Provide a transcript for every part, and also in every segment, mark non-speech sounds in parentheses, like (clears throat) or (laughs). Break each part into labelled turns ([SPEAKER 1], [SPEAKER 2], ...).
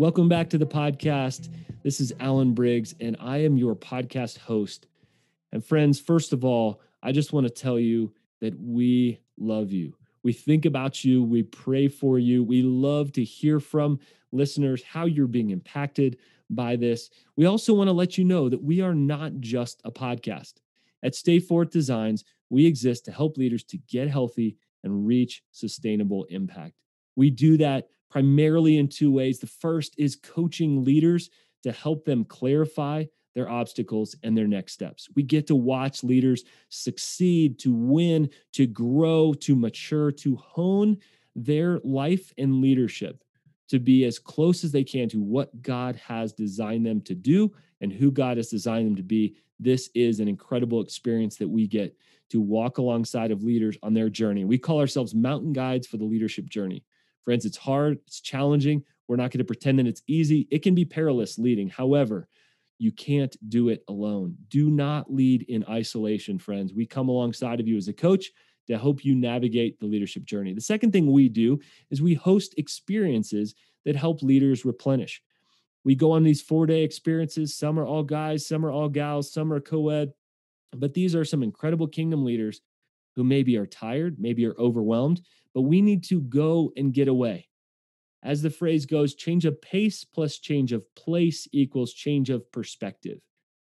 [SPEAKER 1] Welcome back to the podcast. This is Alan Briggs, and I am your podcast host. And friends, first of all, I just want to tell you that we love you. We think about you, we pray for you. We love to hear from listeners how you're being impacted by this. We also want to let you know that we are not just a podcast. At Stay Forth Designs, we exist to help leaders to get healthy and reach sustainable impact. We do that primarily in two ways. The first is coaching leaders to help them clarify their obstacles and their next steps. We get to watch leaders succeed, to win, to grow, to mature, to hone their life and leadership to be as close as they can to what God has designed them to do and who God has designed them to be. This is an incredible experience that we get to walk alongside of leaders on their journey. We call ourselves mountain guides for the leadership journey. Friends, it's hard, it's challenging. We're not going to pretend that it's easy. It can be perilous leading. However, you can't do it alone. Do not lead in isolation, friends. We come alongside of you as a coach to help you navigate the leadership journey. The second thing we do is we host experiences that help leaders replenish. We go on these four day experiences. Some are all guys, some are all gals, some are co ed. But these are some incredible kingdom leaders who maybe are tired, maybe are overwhelmed, but we need to go and get away. As the phrase goes, change of pace plus change of place equals change of perspective.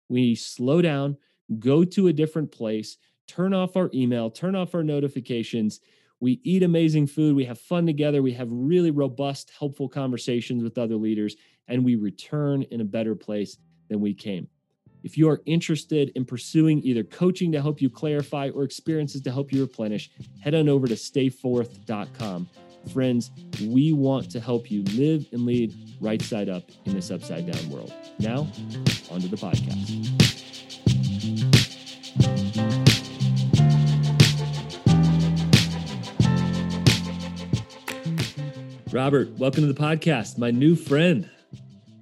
[SPEAKER 1] We slow down, go to a different place, turn off our email, turn off our notifications. We eat amazing food. We have fun together. We have really robust, helpful conversations with other leaders, and we return in a better place than we came. If you are interested in pursuing either coaching to help you clarify or experiences to help you replenish, head on over to stayforth.com. Friends, we want to help you live and lead right side up in this upside down world. Now, onto the podcast. Robert, welcome to the podcast, my new friend.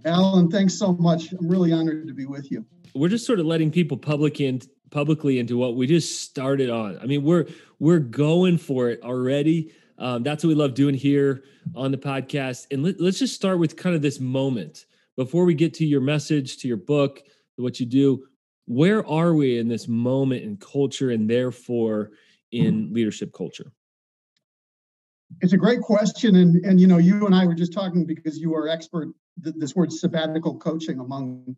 [SPEAKER 2] Alan, thanks so much. I'm really honored to be with you.
[SPEAKER 1] We're just sort of letting people public in, publicly into what we just started on. I mean, we're we're going for it already. Um, that's what we love doing here on the podcast. And let, let's just start with kind of this moment before we get to your message, to your book, what you do. Where are we in this moment in culture and therefore in leadership culture?
[SPEAKER 2] It's a great question, and and you know, you and I were just talking because you are expert this word sabbatical coaching among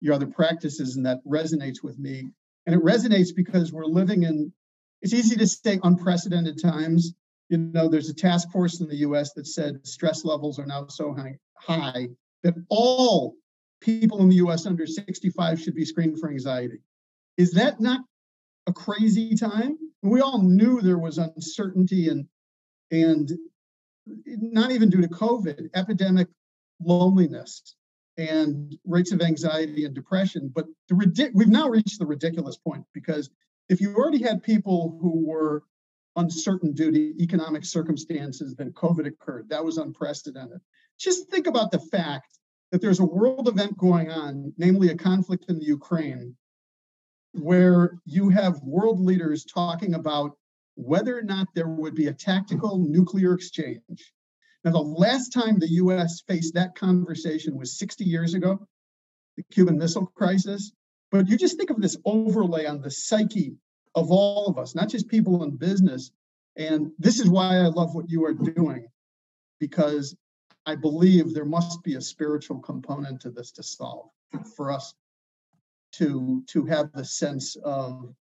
[SPEAKER 2] your other practices, and that resonates with me. And it resonates because we're living in. It's easy to say unprecedented times. You know, there's a task force in the U.S. that said stress levels are now so high, high that all people in the U.S. under 65 should be screened for anxiety. Is that not a crazy time? We all knew there was uncertainty and and not even due to COVID, epidemic loneliness and rates of anxiety and depression. But the we've now reached the ridiculous point because if you already had people who were uncertain due to economic circumstances, then COVID occurred. That was unprecedented. Just think about the fact that there's a world event going on, namely a conflict in the Ukraine, where you have world leaders talking about whether or not there would be a tactical nuclear exchange. Now, the last time the US faced that conversation was 60 years ago, the Cuban Missile Crisis. But you just think of this overlay on the psyche of all of us, not just people in business. And this is why I love what you are doing, because I believe there must be a spiritual component to this to solve for us to, to have the sense of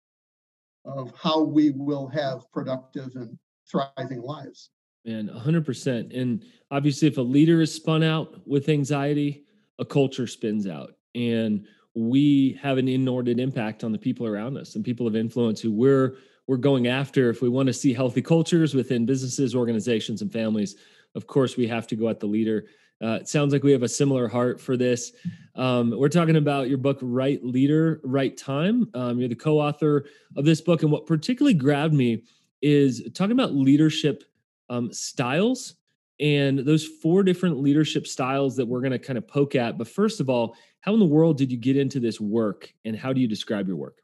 [SPEAKER 2] of how we will have productive and thriving lives.
[SPEAKER 1] Man, 100%. And obviously, if a leader is spun out with anxiety, a culture spins out. And we have an inordinate impact on the people around us and people of influence who we're we're going after if we want to see healthy cultures within businesses organizations and families of course we have to go at the leader uh, it sounds like we have a similar heart for this. Um, we're talking about your book, Right Leader, Right Time. Um, you're the co author of this book. And what particularly grabbed me is talking about leadership um, styles and those four different leadership styles that we're going to kind of poke at. But first of all, how in the world did you get into this work and how do you describe your work?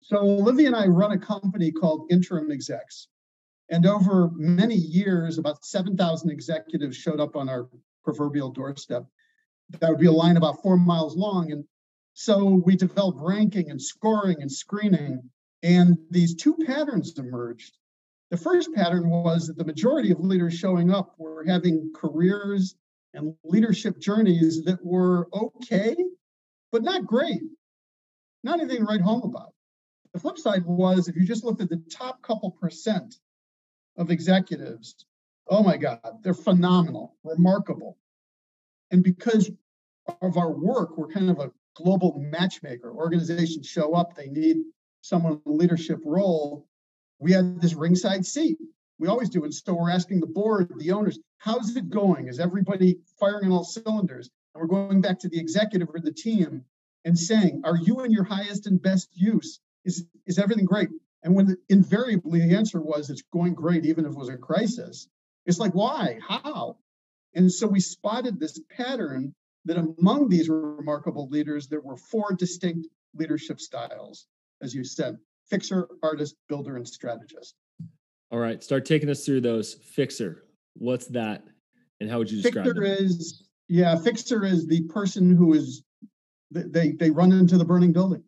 [SPEAKER 2] So, Olivia and I run a company called Interim Execs. And over many years, about 7,000 executives showed up on our proverbial doorstep. That would be a line about four miles long. And so we developed ranking and scoring and screening, and these two patterns emerged. The first pattern was that the majority of leaders showing up were having careers and leadership journeys that were okay, but not great. Not anything to write home about. The flip side was if you just looked at the top couple percent of executives, oh my God, they're phenomenal, remarkable. And because of our work, we're kind of a global matchmaker. Organizations show up, they need someone in a leadership role. We had this ringside seat. We always do. And so we're asking the board, the owners, how's it going? Is everybody firing on all cylinders? And we're going back to the executive or the team and saying, are you in your highest and best use? Is, is everything great? And when the, invariably the answer was it's going great, even if it was a crisis, it's like, why? How? And so we spotted this pattern that among these remarkable leaders, there were four distinct leadership styles, as you said fixer, artist, builder, and strategist.
[SPEAKER 1] All right, start taking us through those. Fixer, what's that? And how would you describe it?
[SPEAKER 2] fixer them? is yeah, fixer is the person who is they they run into the burning building.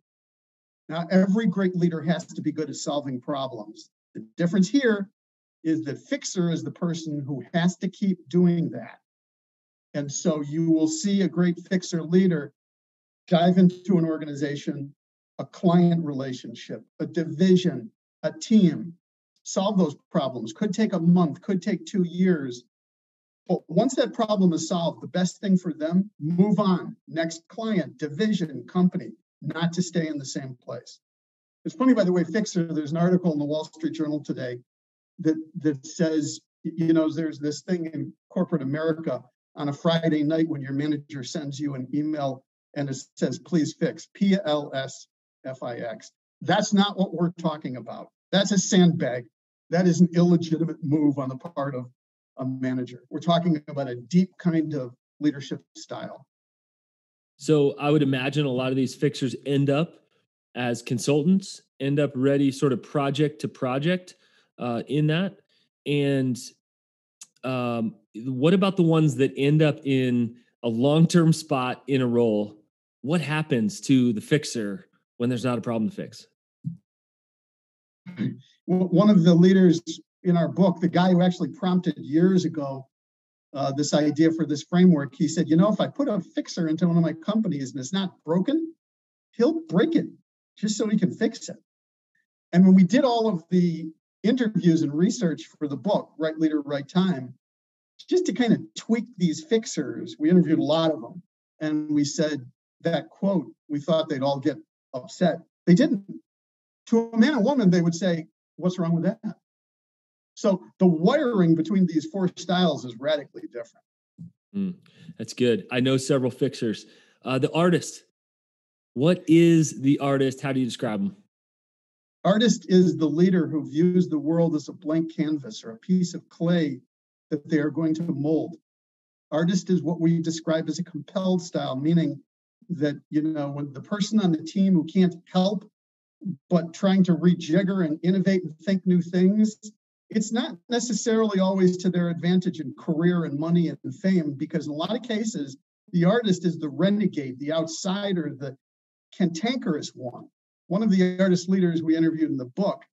[SPEAKER 2] Now, every great leader has to be good at solving problems. The difference here is that fixer is the person who has to keep doing that. And so you will see a great fixer leader dive into an organization, a client relationship, a division, a team, solve those problems. Could take a month, could take two years. But once that problem is solved, the best thing for them, move on. Next client, division, company not to stay in the same place. It's funny, by the way, Fixer, there's an article in the Wall Street Journal today that, that says, you know, there's this thing in corporate America on a Friday night when your manager sends you an email and it says, please fix, P L S F I X. That's not what we're talking about. That's a sandbag. That is an illegitimate move on the part of a manager. We're talking about a deep kind of leadership style.
[SPEAKER 1] So I would imagine a lot of these fixers end up as consultants, end up ready sort of project to project uh, in that. And um, what about the ones that end up in a long term spot in a role? What happens to the fixer when there's not a problem to fix? (clears throat)
[SPEAKER 2] One of the leaders in our book, the guy who actually prompted years ago uh, this idea for this framework, he said, you know, if I put a fixer into one of my companies and it's not broken, he'll break it just so he can fix it. And when we did all of the interviews and research for the book, Right Leader, Right Time, just to kind of tweak these fixers, we interviewed a lot of them. And we said that quote, we thought they'd all get upset. They didn't. To a man and woman, they would say, What's wrong with that? So the wiring between these four styles is radically different.
[SPEAKER 1] Mm, that's good. I know several fixers. Uh, the artist. What is the artist? How do you describe them?
[SPEAKER 2] Artist is the leader who views the world as a blank canvas or a piece of clay that they are going to mold. Artist is what we describe as a compelled style, meaning that, you know, when the person on the team who can't help but trying to rejigger and innovate and think new things it's not necessarily always to their advantage in career and money and fame because in a lot of cases the artist is the renegade the outsider the cantankerous one. One of the artist leaders we interviewed in the book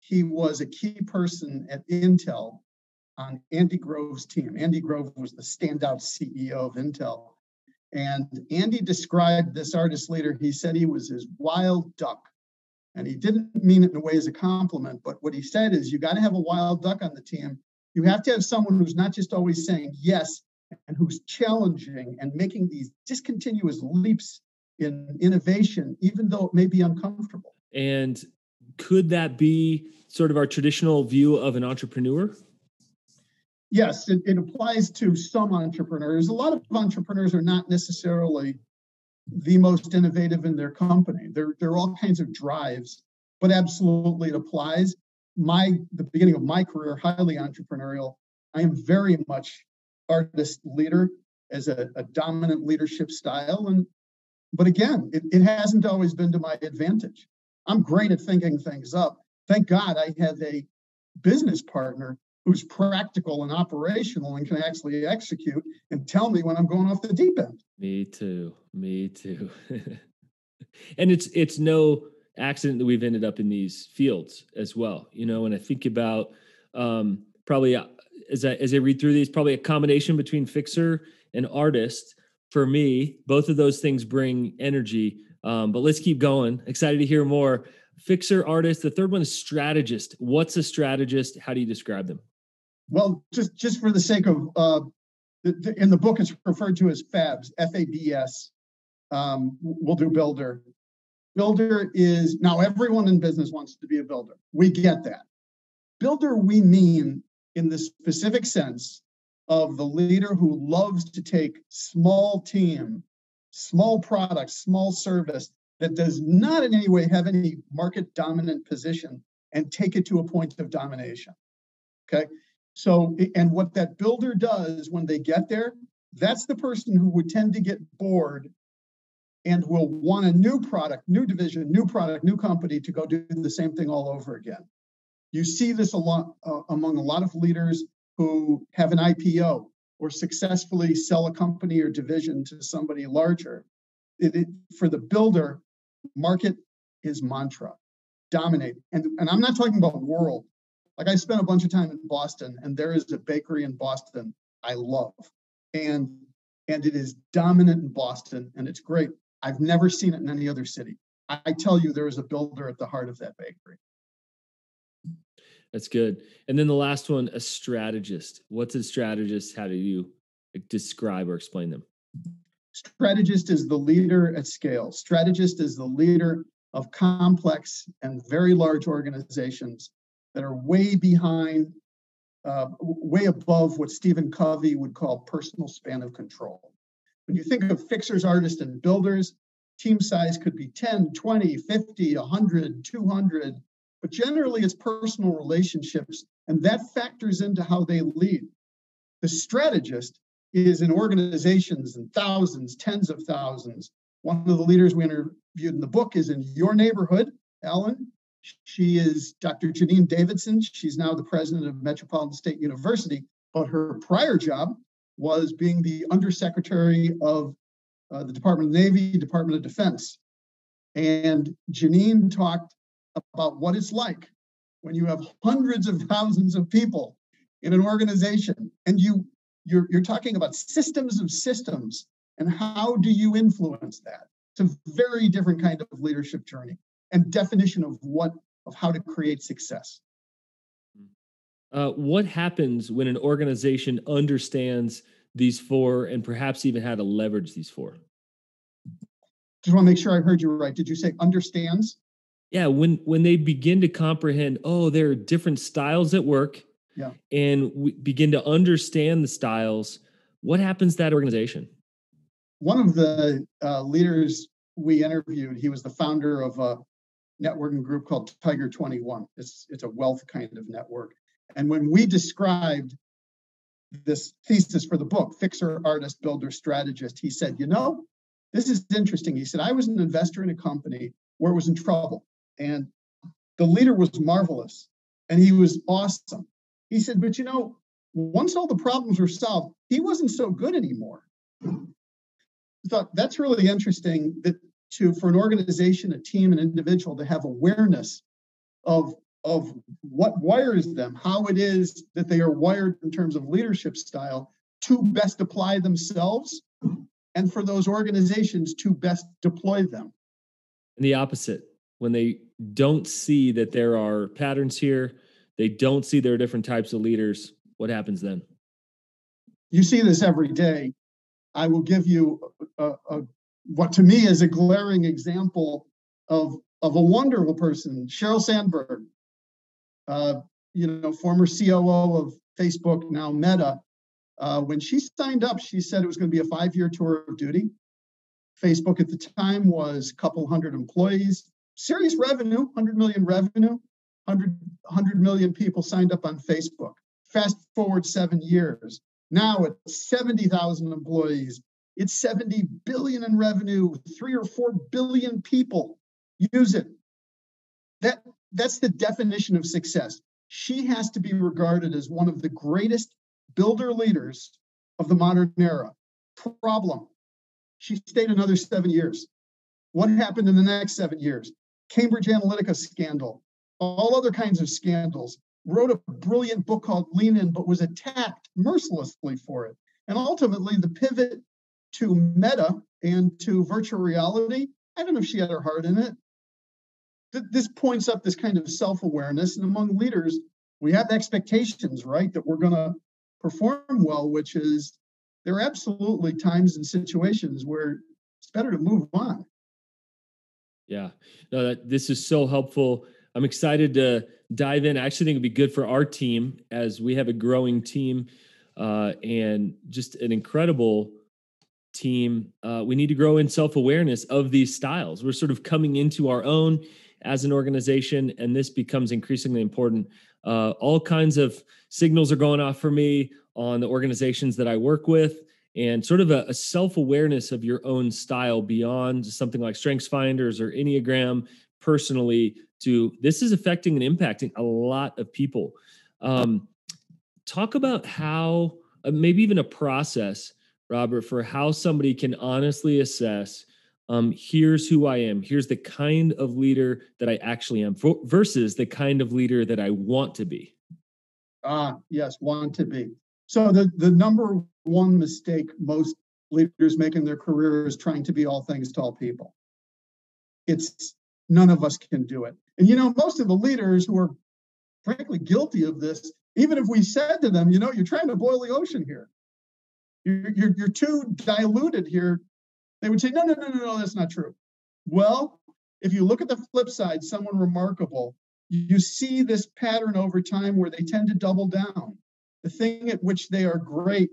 [SPEAKER 2] he was a key person at intel on andy grove's team. Andy grove was the standout ceo of intel and andy described this artist leader he said he was his wild duck and he didn't mean it in a way as a compliment, but what he said is you got to have a wild duck on the team. You have to have someone who's not just always saying yes and who's challenging and making these discontinuous leaps in innovation, even though it may be uncomfortable.
[SPEAKER 1] And could that be sort of our traditional view of an entrepreneur?
[SPEAKER 2] Yes, it, it applies to some entrepreneurs. A lot of entrepreneurs are not necessarily the most innovative in their company. There, there are all kinds of drives, but absolutely it applies. My the beginning of my career, highly entrepreneurial. I am very much artist leader as a, a dominant leadership style. And but again, it, it hasn't always been to my advantage. I'm great at thinking things up. Thank God I have a business partner who's practical and operational and can actually execute and tell me when I'm going off the deep end.
[SPEAKER 1] Me too. Me too. (laughs) and it's it's no accident that we've ended up in these fields as well. You know, and I think about um, probably uh, as I as I read through these, probably a combination between fixer and artist. For me, both of those things bring energy. Um, but let's keep going. Excited to hear more. Fixer, artist. The third one is strategist. What's a strategist? How do you describe them?
[SPEAKER 2] Well, just just for the sake of uh, the, the, in the book, it's referred to as FABS, F-A-B-S. Um, we'll do builder. Builder is now everyone in business wants to be a builder. We get that. Builder, we mean in the specific sense of the leader who loves to take small team, small product, small service that does not in any way have any market dominant position and take it to a point of domination. Okay. So, and what that builder does when they get there, that's the person who would tend to get bored and will want a new product, new division, new product, new company to go do the same thing all over again. You see this a lot uh, among a lot of leaders who have an IPO or successfully sell a company or division to somebody larger. It, it, for the builder, market is mantra, dominate. And, and I'm not talking about world. Like I spent a bunch of time in Boston, and there is a bakery in Boston I love, and and it is dominant in Boston, and it's great. I've never seen it in any other city. I tell you, there is a builder at the heart of that bakery.
[SPEAKER 1] That's good. And then the last one, a strategist. What's a strategist? How do you describe or explain them?
[SPEAKER 2] Strategist is the leader at scale. Strategist is the leader of complex and very large organizations that are way behind, uh, way above what Stephen Covey would call personal span of control. When you think of fixers, artists, and builders, team size could be 10, 20, 50, 100, 200, but generally it's personal relationships, and that factors into how they lead. The strategist is in organizations and thousands, tens of thousands. One of the leaders we interviewed in the book is in your neighborhood, Alan. She is Dr. Janine Davidson. She's now the president of Metropolitan State University, but her prior job was being the undersecretary of uh, the Department of Navy, Department of Defense. And Janine talked about what it's like when you have hundreds of thousands of people in an organization and you you're, you're talking about systems of systems and how do you influence that it's a very different kind of leadership journey and definition of what of how to create success.
[SPEAKER 1] Uh, what happens when an organization understands these four and perhaps even how to leverage these four?
[SPEAKER 2] Just want to make sure i heard you right. Did you say understands?
[SPEAKER 1] Yeah when when they begin to comprehend oh there are different styles at work
[SPEAKER 2] yeah.
[SPEAKER 1] and we begin to understand the styles what happens to that organization?
[SPEAKER 2] One of the uh, leaders we interviewed he was the founder of a networking group called tiger 21 it's it's a wealth kind of network and when we described this thesis for the book fixer artist builder strategist he said you know this is interesting he said i was an investor in a company where it was in trouble and the leader was marvelous and he was awesome. He said, but you know, once all the problems were solved, he wasn't so good anymore. I thought that's really interesting that to for an organization, a team, an individual to have awareness of of what wires them, how it is that they are wired in terms of leadership style to best apply themselves, and for those organizations to best deploy them.
[SPEAKER 1] And the opposite, when they don't see that there are patterns here, they don't see there are different types of leaders, what happens then?
[SPEAKER 2] You see this every day. I will give you a, a, what to me is a glaring example of, of a wonderful person, Sheryl Sandberg, uh, you know, former COO of Facebook, now Meta. Uh, when she signed up, she said it was going to be a five year tour of duty. Facebook at the time was a couple hundred employees serious revenue, 100 million revenue, 100, 100 million people signed up on Facebook. Fast forward seven years. Now it's 70,000 employees. It's 70 billion in revenue, three or four billion people use it. That, that's the definition of success. she has to be regarded as one of the greatest builder leaders of the modern era. Problem. She stayed another seven years. What happened in the next seven years? Cambridge Analytica scandal, all other kinds of scandals. Wrote a brilliant book called Lean In, but was attacked mercilessly for it. And ultimately, the pivot to meta and to virtual reality, I don't know if she had her heart in it. This points up this kind of self awareness. And among leaders, we have expectations, right, that we're going to perform well, which is there are absolutely times and situations where it's better to move on.
[SPEAKER 1] Yeah, no, that, this is so helpful. I'm excited to dive in. I actually think it'd be good for our team as we have a growing team uh, and just an incredible team. Uh, we need to grow in self awareness of these styles. We're sort of coming into our own as an organization, and this becomes increasingly important. Uh, all kinds of signals are going off for me on the organizations that I work with and sort of a, a self awareness of your own style beyond something like Strengths Finders or Enneagram personally. To this is affecting and impacting a lot of people. Um, talk about how, uh, maybe even a process, Robert, for how somebody can honestly assess. Um, here's who I am. Here's the kind of leader that I actually am versus the kind of leader that I want to be.
[SPEAKER 2] Ah, yes, want to be. So the, the number one mistake most leaders make in their career is trying to be all things to all people. It's none of us can do it. And you know, most of the leaders who are frankly guilty of this, even if we said to them, you know, you're trying to boil the ocean here. You're, you're, you're too diluted here. They would say, no, no, no, no, no, that's not true. Well, if you look at the flip side, someone remarkable, you see this pattern over time where they tend to double down the thing at which they are great,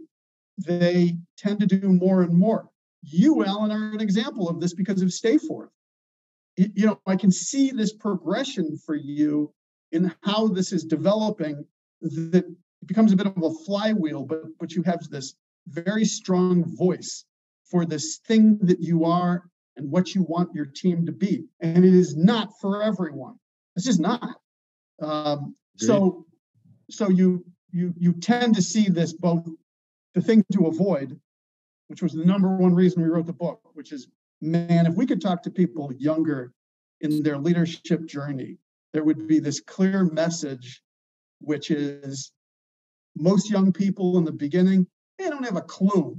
[SPEAKER 2] they tend to do more and more. You, Alan, are an example of this because of Stayforth. You know, I can see this progression for you in how this is developing that it becomes a bit of a flywheel, but but you have this very strong voice for this thing that you are and what you want your team to be. And it is not for everyone. It's just not. Um, so so you you you tend to see this both the thing to avoid, which was the number one reason we wrote the book, which is man, if we could talk to people younger in their leadership journey, there would be this clear message, which is most young people in the beginning, they don't have a clue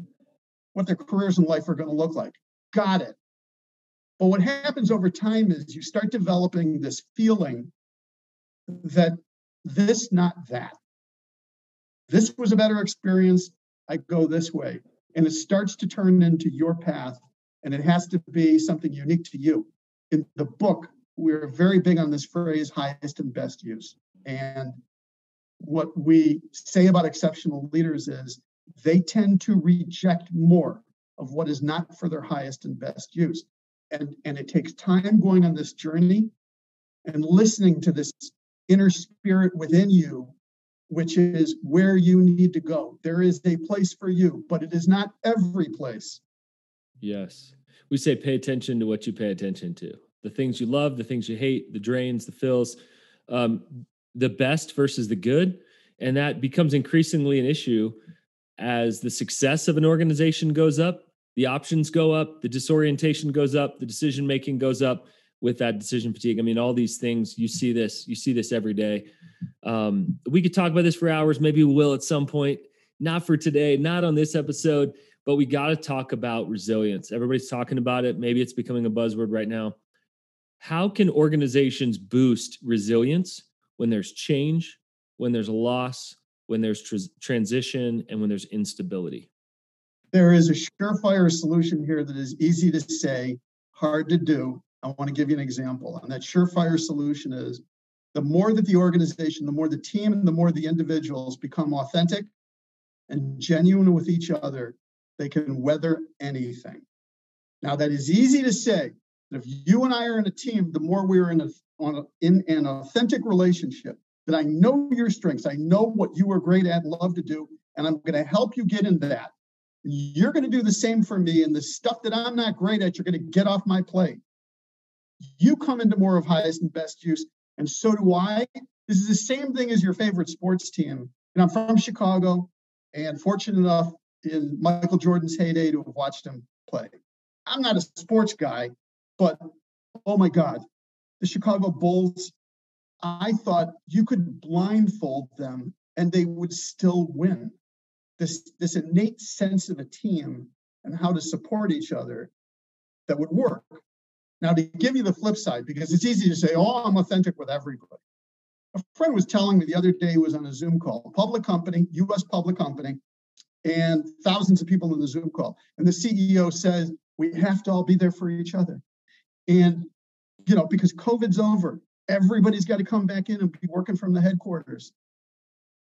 [SPEAKER 2] what their careers in life are going to look like. Got it. But what happens over time is you start developing this feeling that this, not that this was a better experience. I go this way. And it starts to turn into your path, and it has to be something unique to you. In the book, we're very big on this phrase highest and best use. And what we say about exceptional leaders is they tend to reject more of what is not for their highest and best use. And, and it takes time going on this journey and listening to this inner spirit within you which is where you need to go. There is a place for you, but it is not every place.
[SPEAKER 1] Yes. We say pay attention to what you pay attention to the things you love, the things you hate, the drains, the fills, um, the best versus the good. And that becomes increasingly an issue as the success of an organization goes up, the options go up, the disorientation goes up, the decision making goes up with that decision fatigue. I mean, all these things you see this, you see this every day. Um, we could talk about this for hours. Maybe we will at some point. Not for today, not on this episode, but we got to talk about resilience. Everybody's talking about it. Maybe it's becoming a buzzword right now. How can organizations boost resilience when there's change, when there's a loss, when there's tr- transition, and when there's instability?
[SPEAKER 2] There is a surefire solution here that is easy to say, hard to do, I want to give you an example. And that surefire solution is the more that the organization, the more the team, and the more the individuals become authentic and genuine with each other, they can weather anything. Now, that is easy to say. If you and I are in a team, the more we're in a, a, in an authentic relationship, that I know your strengths, I know what you are great at, love to do, and I'm going to help you get into that. You're going to do the same for me, and the stuff that I'm not great at, you're going to get off my plate you come into more of highest and best use, and so do I, This is the same thing as your favorite sports team. And I'm from Chicago and fortunate enough in Michael Jordan's heyday to have watched him play. I'm not a sports guy, but oh my God, the Chicago Bulls, I thought you could blindfold them and they would still win. This, this innate sense of a team and how to support each other that would work. Now, to give you the flip side, because it's easy to say, oh, I'm authentic with everybody. A friend was telling me the other day was on a Zoom call, public company, US public company, and thousands of people in the Zoom call. And the CEO says, we have to all be there for each other. And, you know, because COVID's over, everybody's got to come back in and be working from the headquarters.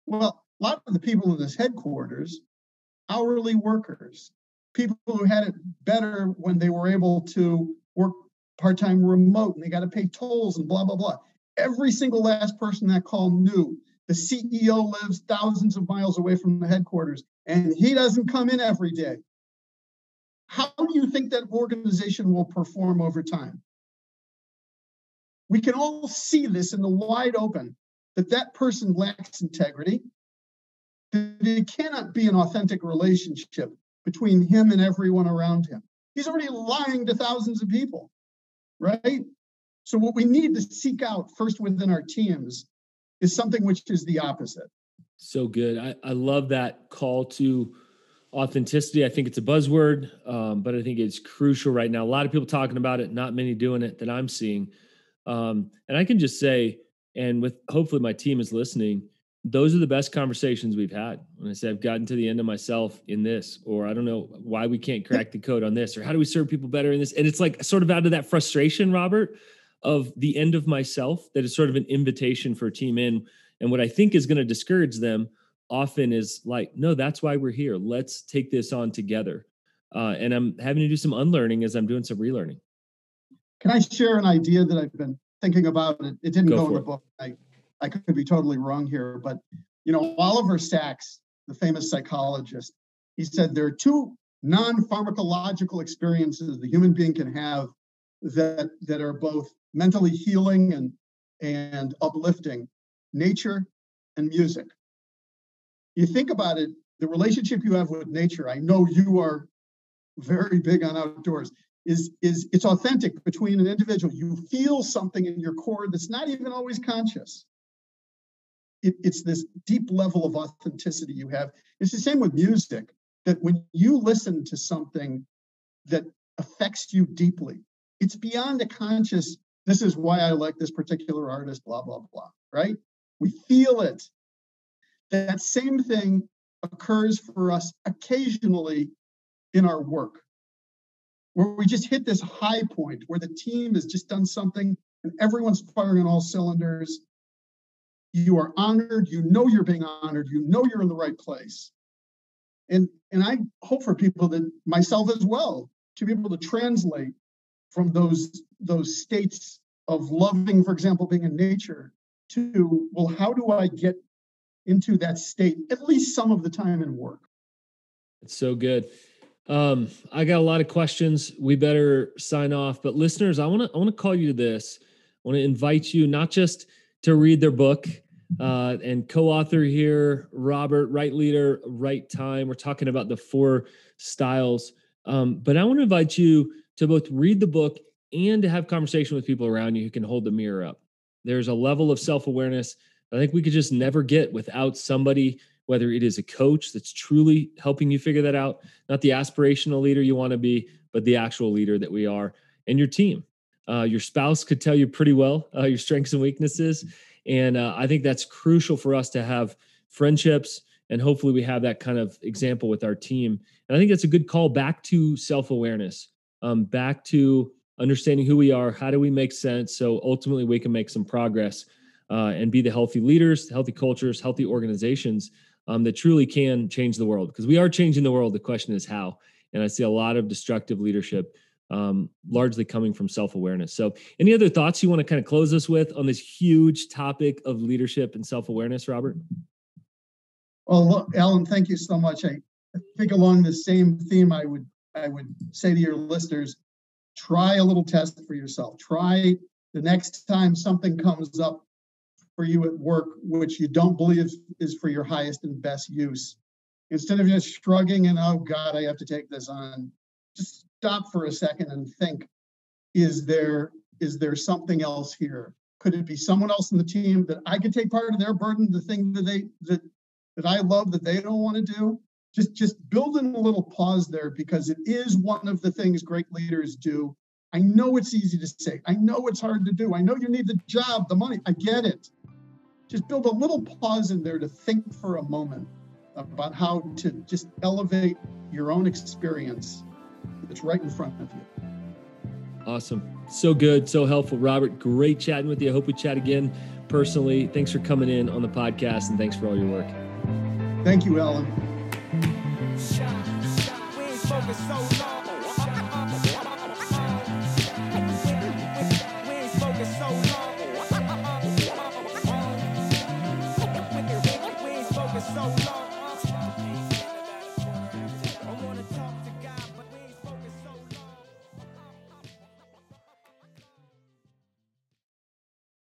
[SPEAKER 2] Well, a lot of the people in this headquarters, hourly workers, people who had it better when they were able to work part-time remote and they got to pay tolls and blah blah blah. Every single last person that call knew the ceo lives thousands of miles away from the headquarters and he doesn't come in every day. How do you think that organization will perform over time we can all see this in the wide open that that person lacks integrity that it cannot be an authentic relationship between him and everyone around him. He's already lying to thousands of people, right? So, what we need to seek out first within our teams is something which is the opposite.
[SPEAKER 1] So good. I, I love that call to authenticity. I think it's a buzzword, um, but I think it's crucial right now. A lot of people talking about it, not many doing it that I'm seeing. Um, and I can just say, and with hopefully my team is listening, those are the best conversations we've had. When I say I've gotten to the end of myself in this, or I don't know why we can't crack the code on this, or how do we serve people better in this? And it's like sort of out of that frustration, Robert, of the end of myself, that is sort of an invitation for a team in. And what I think is going to discourage them often is like, no, that's why we're here. Let's take this on together. Uh, and I'm having to do some unlearning as I'm doing some relearning.
[SPEAKER 2] Can I share an idea that I've been thinking about? It, it didn't go, go in the book. I I could be totally wrong here, but you know, Oliver Sacks, the famous psychologist, he said there are two non-pharmacological experiences the human being can have that that are both mentally healing and and uplifting nature and music you think about it the relationship you have with nature i know you are very big on outdoors is is it's authentic between an individual you feel something in your core that's not even always conscious it, it's this deep level of authenticity you have. It's the same with music, that when you listen to something that affects you deeply, it's beyond a conscious, this is why I like this particular artist, blah, blah, blah, right? We feel it. That same thing occurs for us occasionally in our work, where we just hit this high point where the team has just done something and everyone's firing on all cylinders. You are honored. You know you're being honored. You know you're in the right place. And and i hope for people that myself as well to be able to translate from those those states of loving for example being in nature to well how do i get into that state at least some of the time in work?
[SPEAKER 1] It's so good um i got a lot of questions we better sign off but listeners i want to i want to call you to this i want to invite you not just to read their book. Uh, and co-author here, Robert, right leader, right time. We're talking about the four styles. Um, but I want to invite you to both read the book and to have conversation with people around you who can hold the mirror up. There's a level of self-awareness I think we could just never get without somebody, whether it is a coach that's truly helping you figure that out, not the aspirational leader you want to be, but the actual leader that we are, and your team. Uh, your spouse could tell you pretty well uh, your strengths and weaknesses. And uh, I think that's crucial for us to have friendships. And hopefully, we have that kind of example with our team. And I think that's a good call back to self awareness, um, back to understanding who we are. How do we make sense? So ultimately, we can make some progress uh, and be the healthy leaders, healthy cultures, healthy organizations um, that truly can change the world. Because we are changing the world. The question is how. And I see a lot of destructive leadership um, largely coming from self awareness. So, any other thoughts you want to kind of close us with on this huge topic of leadership and self awareness, Robert?
[SPEAKER 2] Well, Alan, thank you so much. I think along the same theme, I would I would say to your listeners, try a little test for yourself. Try the next time something comes up for you at work which you don't believe is for your highest and best use. Instead of just shrugging and, oh God, I have to take this on, just stop for a second and think, is there is there something else here? Could it be someone else in the team that I could take part of their burden, the thing that they that that I love that they don't want to do? Just just building a little pause there because it is one of the things great leaders do. I know it's easy to say. I know it's hard to do. I know you need the job, the money. I get it just build a little pause in there to think for a moment about how to just elevate your own experience that's right in front of you.
[SPEAKER 1] Awesome. So good. So helpful. Robert, great chatting with you. I hope we chat again personally. Thanks for coming in on the podcast and thanks for all your work.
[SPEAKER 2] Thank you, Alan.